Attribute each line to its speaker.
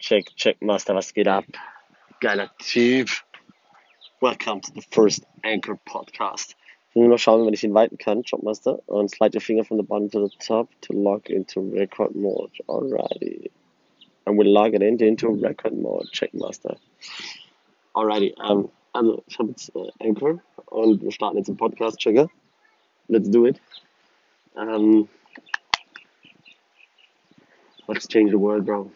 Speaker 1: Check, check, Master, was geht ab? Geiler Typ. Welcome to the first Anchor Podcast. Ich will nur schauen, wenn ich inviten kann, Jobmaster. Und slide your finger from the bottom to the top to log into record mode. Alrighty. And we log it into, into record mode. Check, Master. Alrighty. Um, also, ich habe jetzt äh, Anchor und wir starten jetzt den Podcast. Checker. Let's do it. Um, let's change the world, bro.